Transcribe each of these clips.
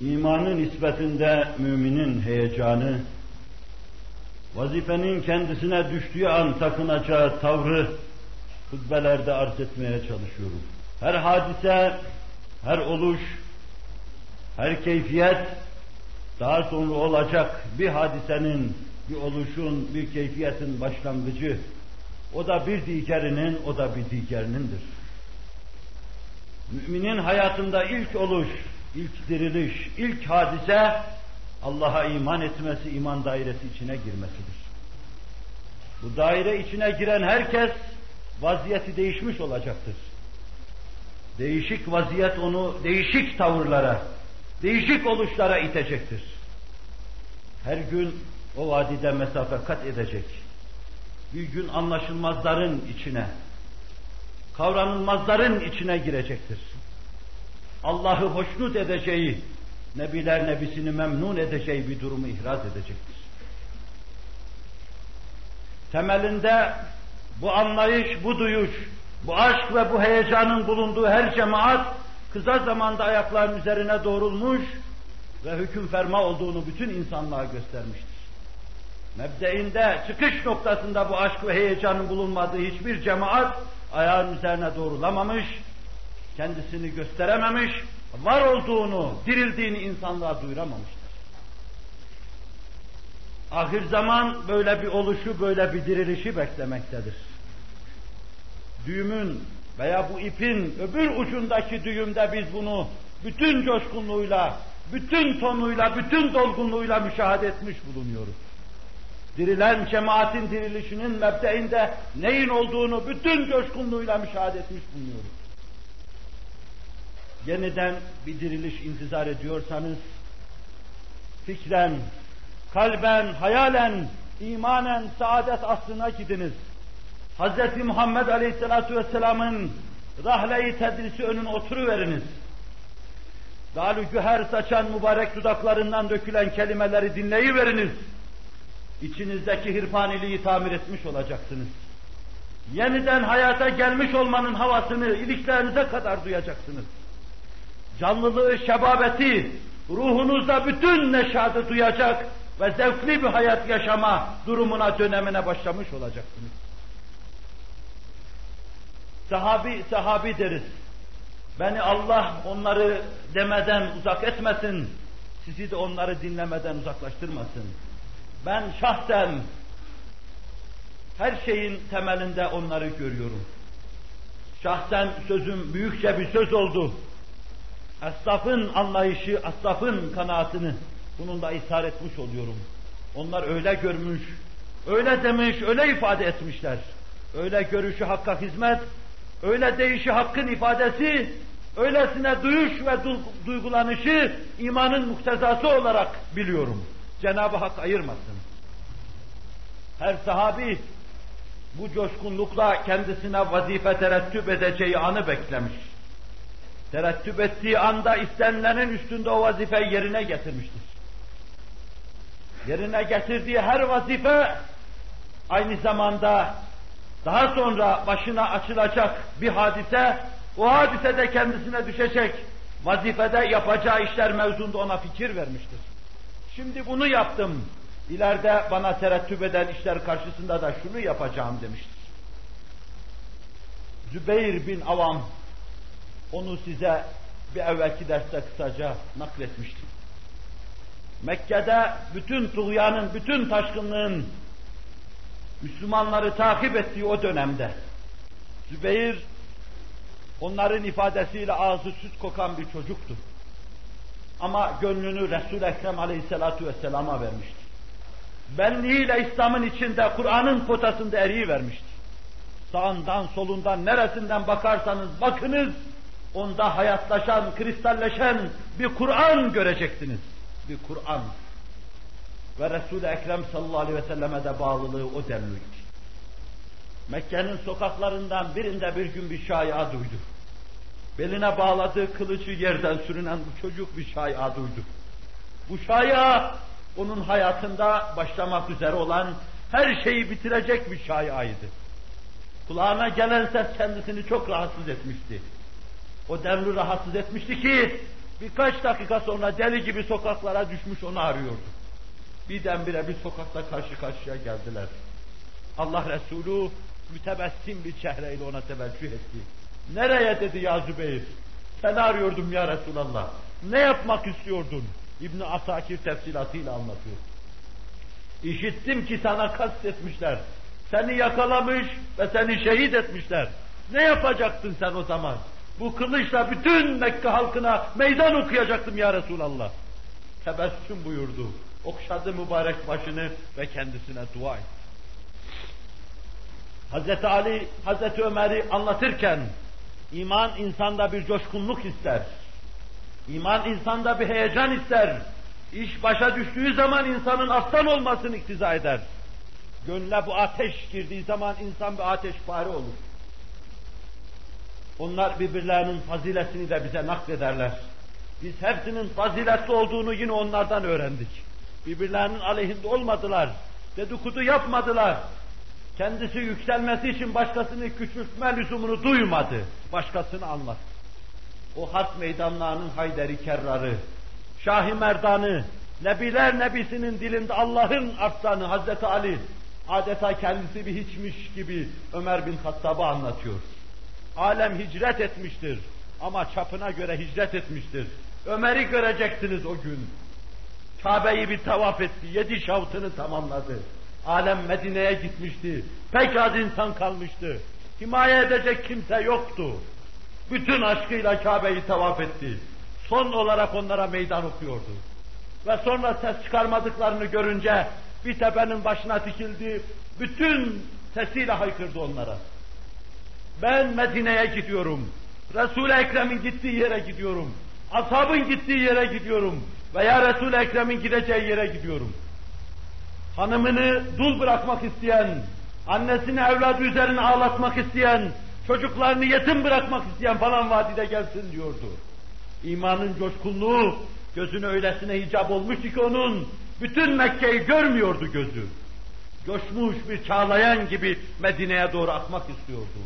İmanın nispetinde müminin heyecanı, vazifenin kendisine düştüğü an takınacağı tavrı hutbelerde arz etmeye çalışıyorum. Her hadise, her oluş, her keyfiyet daha sonra olacak bir hadisenin, bir oluşun, bir keyfiyetin başlangıcı. O da bir diğerinin, o da bir diğerinindir. Müminin hayatında ilk oluş, ilk diriliş, ilk hadise Allah'a iman etmesi, iman dairesi içine girmesidir. Bu daire içine giren herkes vaziyeti değişmiş olacaktır. Değişik vaziyet onu değişik tavırlara, değişik oluşlara itecektir. Her gün o vadide mesafe kat edecek. Bir gün anlaşılmazların içine, kavranılmazların içine girecektir. Allah'ı hoşnut edeceği, Nebiler Nebisini memnun edeceği bir durumu ihraz edecektir. Temelinde bu anlayış, bu duyuş, bu aşk ve bu heyecanın bulunduğu her cemaat kısa zamanda ayakların üzerine doğrulmuş ve hüküm ferma olduğunu bütün insanlığa göstermiştir. Mebdeinde, çıkış noktasında bu aşk ve heyecanın bulunmadığı hiçbir cemaat ayağın üzerine doğrulamamış, kendisini gösterememiş, var olduğunu, dirildiğini insanlığa duyuramamıştır. Ahir zaman böyle bir oluşu, böyle bir dirilişi beklemektedir. Düğümün veya bu ipin öbür ucundaki düğümde biz bunu bütün coşkunluğuyla, bütün tonuyla, bütün dolgunluğuyla müşahede etmiş bulunuyoruz. Dirilen cemaatin dirilişinin mebdeinde neyin olduğunu bütün coşkunluğuyla müşahede etmiş bulunuyoruz. Yeniden bir diriliş intizar ediyorsanız, fikren, kalben, hayalen, imanen saadet aslına gidiniz. Hz. Muhammed Aleyhisselatü Vesselam'ın rahle-i tedrisi önüne oturuveriniz. Galü güher saçan mübarek dudaklarından dökülen kelimeleri dinleyiveriniz. İçinizdeki hirfaniliği tamir etmiş olacaksınız. Yeniden hayata gelmiş olmanın havasını iliklerinize kadar duyacaksınız. Canlılığı, şebabeti, ruhunuzda bütün neşadı duyacak ve zevkli bir hayat yaşama durumuna, dönemine başlamış olacaksınız. Sahabi, sahabi deriz. Beni Allah onları demeden uzak etmesin, sizi de onları dinlemeden uzaklaştırmasın. Ben şahsen her şeyin temelinde onları görüyorum. Şahsen sözüm büyükçe bir söz oldu. Esnafın anlayışı, esnafın kanaatini bunun da ishar etmiş oluyorum. Onlar öyle görmüş, öyle demiş, öyle ifade etmişler. Öyle görüşü hakka hizmet, öyle değişi hakkın ifadesi, öylesine duyuş ve duygulanışı imanın muktezası olarak biliyorum. Cenab-ı Hak ayırmasın. Her sahabi bu coşkunlukla kendisine vazife terettüp edeceği anı beklemiş. Terettüp ettiği anda istenilenin üstünde o vazifeyi yerine getirmiştir. Yerine getirdiği her vazife aynı zamanda daha sonra başına açılacak bir hadise, o hadisede kendisine düşecek vazifede yapacağı işler mevzunda ona fikir vermiştir. Şimdi bunu yaptım, ileride bana terettüp eden işler karşısında da şunu yapacağım demiştir. Zübeyir bin Avam, onu size bir evvelki derste kısaca nakletmiştim. Mekke'de bütün tuğyanın, bütün taşkınlığın Müslümanları takip ettiği o dönemde Zübeyir onların ifadesiyle ağzı süt kokan bir çocuktu. Ama gönlünü Resul-i Ekrem Aleyhisselatü Vesselam'a vermişti. Benliğiyle İslam'ın içinde, Kur'an'ın potasında eriyi vermişti. Sağından, solundan, neresinden bakarsanız bakınız, onda hayatlaşan, kristalleşen bir Kur'an göreceksiniz. Bir Kur'an. Ve Resul-i Ekrem sallallahu aleyhi ve selleme de bağlılığı o demliydi. Mekke'nin sokaklarından birinde bir gün bir şaya duydu. Beline bağladığı kılıcı yerden sürünen bu çocuk bir şaya duydu. Bu şaya onun hayatında başlamak üzere olan her şeyi bitirecek bir şayaydı. Kulağına gelen ses kendisini çok rahatsız etmişti. O devri rahatsız etmişti ki Birkaç dakika sonra deli gibi sokaklara düşmüş onu arıyordu. Birdenbire bir sokakta karşı karşıya geldiler. Allah Resulü mütebessim bir çehreyle ona teveccüh etti. Nereye dedi ya Zübeyir? Seni arıyordum ya Resulallah. Ne yapmak istiyordun? ibn Asakir tefsilatıyla anlatıyor. İşittim ki sana kastetmişler. Seni yakalamış ve seni şehit etmişler. Ne yapacaktın sen o zaman? Bu kılıçla bütün Mekke halkına meydan okuyacaktım ya Resulallah. Tebessüm buyurdu. Okşadı mübarek başını ve kendisine dua etti. Hazreti Ali, Hazreti Ömer'i anlatırken iman insanda bir coşkunluk ister. İman insanda bir heyecan ister. İş başa düştüğü zaman insanın aslan olmasını iktiza eder. Gönle bu ateş girdiği zaman insan bir ateş fare olur. Onlar birbirlerinin faziletini de bize naklederler. Biz hepsinin faziletli olduğunu yine onlardan öğrendik. Birbirlerinin aleyhinde olmadılar. Dedikodu yapmadılar. Kendisi yükselmesi için başkasını küçültme lüzumunu duymadı. Başkasını anlattı. O harp meydanlarının Hayderi Kerrarı, Şahi Merdanı, Nebiler Nebisi'nin dilinde Allah'ın arslanı Hazreti Ali, adeta kendisi bir hiçmiş gibi Ömer bin Hattab'ı anlatıyor. Alem hicret etmiştir ama çapına göre hicret etmiştir. Ömer'i göreceksiniz o gün. Kabe'yi bir tavaf etti, yedi şavtını tamamladı. Alem Medine'ye gitmişti. Pek az insan kalmıştı. Himaye edecek kimse yoktu. Bütün aşkıyla Kabe'yi tavaf etti. Son olarak onlara meydan okuyordu. Ve sonra ses çıkarmadıklarını görünce bir tepenin başına dikildi. Bütün sesiyle haykırdı onlara. Ben Medine'ye gidiyorum. Resul-i Ekrem'in gittiği yere gidiyorum. Ashabın gittiği yere gidiyorum. Veya Resul-i Ekrem'in gideceği yere gidiyorum. Hanımını dul bırakmak isteyen, annesini evladı üzerine ağlatmak isteyen, çocuklarını yetim bırakmak isteyen falan vadide gelsin diyordu. İmanın coşkunluğu gözüne öylesine hicap olmuştu ki onun, bütün Mekke'yi görmüyordu gözü. Coşmuş bir çağlayan gibi Medine'ye doğru akmak istiyordu.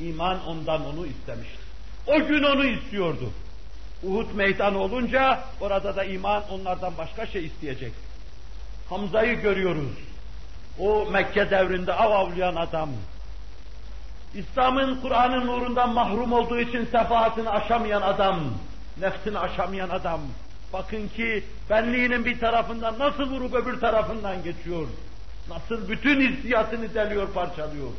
İman ondan onu istemişti. O gün onu istiyordu. Uhud meydanı olunca orada da iman onlardan başka şey isteyecek. Hamza'yı görüyoruz. O Mekke devrinde av avlayan adam. İslam'ın, Kur'an'ın nurundan mahrum olduğu için sefahatini aşamayan adam. Nefsini aşamayan adam. Bakın ki benliğinin bir tarafından nasıl vurup öbür tarafından geçiyor. Nasıl bütün hissiyatını deliyor, parçalıyor.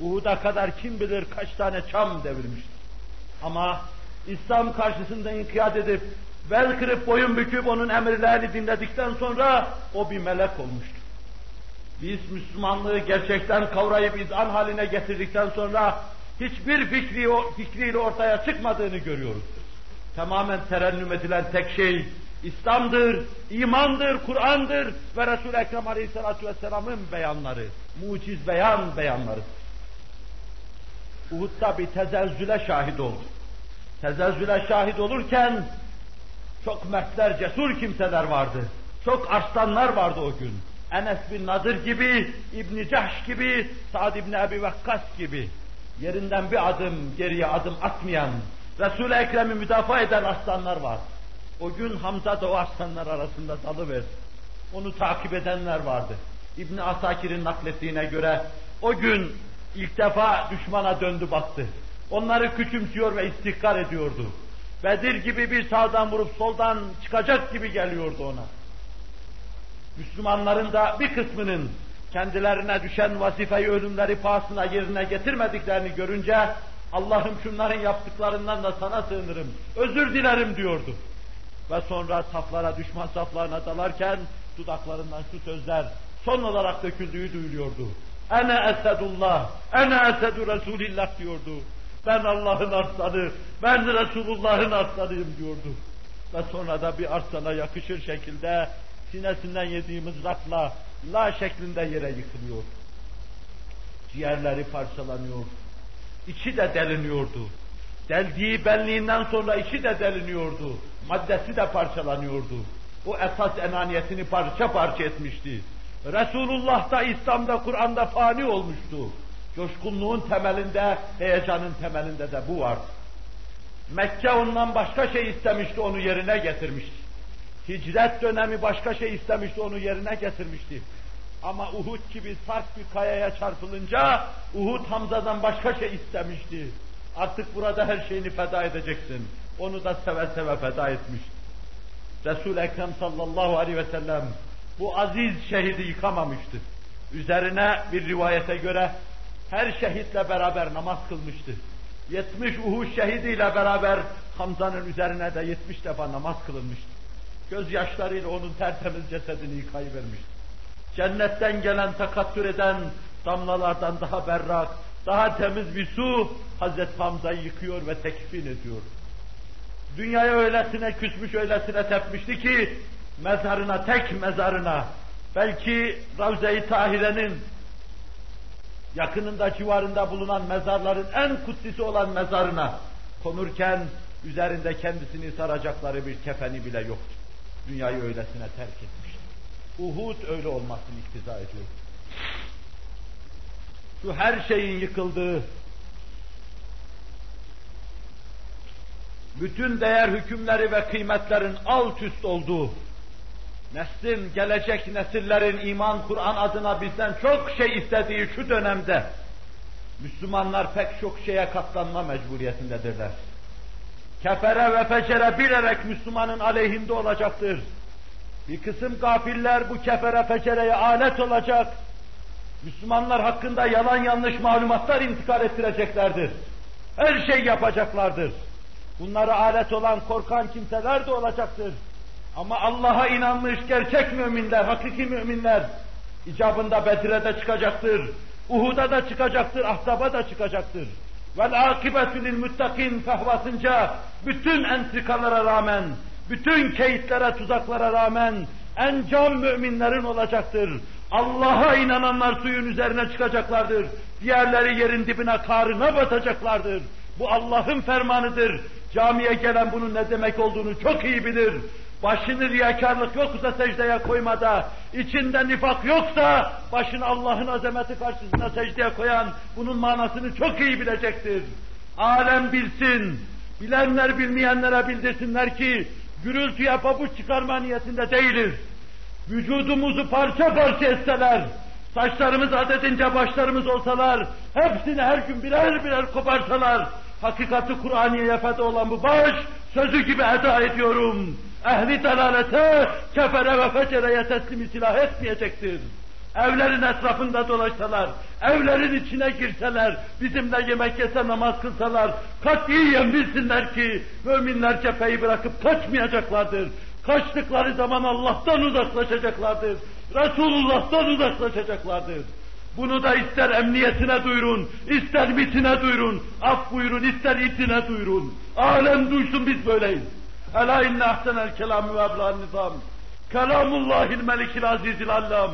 Uhud'a kadar kim bilir kaç tane çam devirmiştir. Ama İslam karşısında inkiyat edip, bel kırıp boyun büküp onun emirlerini dinledikten sonra o bir melek olmuştur. Biz Müslümanlığı gerçekten kavrayıp izan haline getirdikten sonra hiçbir fikri, fikriyle ortaya çıkmadığını görüyoruz. Tamamen terennüm edilen tek şey İslam'dır, imandır, Kur'an'dır ve Resul-i Ekrem Aleyhisselatü Vesselam'ın beyanları, muciz beyan beyanları. Uhud'da bir tezelzüle şahit oldu. Tezelzüle şahit olurken çok mertler, cesur kimseler vardı. Çok arslanlar vardı o gün. Enes bin Nadir gibi, İbn Cahş gibi, Sa'd ibn Ebi Vakkas gibi yerinden bir adım geriye adım atmayan, Resul-i Ekrem'i müdafaa eden aslanlar var. O gün Hamza da o aslanlar arasında dalıverdi. Onu takip edenler vardı. İbn Asakir'in naklettiğine göre o gün ilk defa düşmana döndü baktı. Onları küçümsüyor ve istihkar ediyordu. Bedir gibi bir sağdan vurup soldan çıkacak gibi geliyordu ona. Müslümanların da bir kısmının kendilerine düşen vazifeyi ölümleri pahasına yerine getirmediklerini görünce Allah'ım şunların yaptıklarından da sana sığınırım, özür dilerim diyordu. Ve sonra saflara, düşman saflarına dalarken dudaklarından şu sözler son olarak döküldüğü duyuluyordu. Ene esedullah, ene esedu Resulillah diyordu. Ben Allah'ın arslanı, ben Resulullah'ın arslanıyım diyordu. Ve sonra da bir arslana yakışır şekilde sinesinden yediğimiz rakla la şeklinde yere yıkılıyor. Ciğerleri parçalanıyor. İçi de deliniyordu. Deldiği benliğinden sonra içi de deliniyordu. Maddesi de parçalanıyordu. O esas enaniyetini parça parça etmişti. Resulullah da İslam'da, Kur'an'da fani olmuştu. Coşkunluğun temelinde, heyecanın temelinde de bu var. Mekke ondan başka şey istemişti, onu yerine getirmişti. Hicret dönemi başka şey istemişti, onu yerine getirmişti. Ama Uhud gibi sert bir kayaya çarpılınca Uhud Hamza'dan başka şey istemişti. Artık burada her şeyini feda edeceksin. Onu da seve seve feda etmiş. Resul-i Ekrem sallallahu aleyhi ve sellem bu aziz şehidi yıkamamıştı. Üzerine bir rivayete göre her şehitle beraber namaz kılmıştı. 70 Uhud şehidiyle beraber Hamza'nın üzerine de 70 defa namaz kılınmıştı. Gözyaşlarıyla onun tertemiz cesedini yıkayıvermişti. Cennetten gelen takattür eden damlalardan daha berrak, daha temiz bir su Hazreti Hamza'yı yıkıyor ve tekfin ediyor. Dünyaya öylesine küsmüş, öylesine tepmişti ki mezarına, tek mezarına, belki Ravze-i Tahire'nin yakınında civarında bulunan mezarların en kutsisi olan mezarına konurken üzerinde kendisini saracakları bir kefeni bile yoktu. Dünyayı öylesine terk etmişti. Uhud öyle olmasını iktiza ediyor. Şu her şeyin yıkıldığı, bütün değer hükümleri ve kıymetlerin alt üst olduğu, neslin, gelecek nesillerin iman, Kur'an adına bizden çok şey istediği şu dönemde, Müslümanlar pek çok şeye katlanma mecburiyetindedirler. Kefere ve fecere bilerek Müslümanın aleyhinde olacaktır. Bir kısım gafiller bu kefere fecereye alet olacak. Müslümanlar hakkında yalan yanlış malumatlar intikal ettireceklerdir. Her şey yapacaklardır. Bunlara alet olan korkan kimseler de olacaktır. Ama Allah'a inanmış gerçek müminler, hakiki müminler icabında Bedir'e de çıkacaktır. Uhud'a da çıkacaktır, Ahzab'a da çıkacaktır. Vel akibetü lil muttakin fehvasınca bütün entrikalara rağmen, bütün keyitlere, tuzaklara rağmen en can müminlerin olacaktır. Allah'a inananlar suyun üzerine çıkacaklardır. Diğerleri yerin dibine karına batacaklardır. Bu Allah'ın fermanıdır. Camiye gelen bunun ne demek olduğunu çok iyi bilir. Başını riyakarlık yoksa secdeye koymada, içinde nifak yoksa başını Allah'ın azameti karşısında secdeye koyan bunun manasını çok iyi bilecektir. Alem bilsin, bilenler bilmeyenlere bildirsinler ki gürültüye pabuç çıkarma niyetinde değiliz. Vücudumuzu parça parça etseler, saçlarımız adedince başlarımız olsalar, hepsini her gün birer birer koparsalar, hakikati Kur'aniye'ye feda olan bu baş, sözü gibi eda ediyorum. Ehli dalalete, kefere ve fecereye teslim silah etmeyecektir. Evlerin etrafında dolaşsalar, evlerin içine girseler, bizimle yemek yese namaz kılsalar, katiyen bilsinler ki müminler cepheyi bırakıp kaçmayacaklardır. Kaçtıkları zaman Allah'tan uzaklaşacaklardır. Resulullah'tan uzaklaşacaklardır. Bunu da ister emniyetine duyurun, ister mitine duyurun, af buyurun, ister itine duyurun. Alem duysun biz böyleyiz. Ela inne ahsenel kelamü ve nizam. Kelamullahil melikil azizil allam.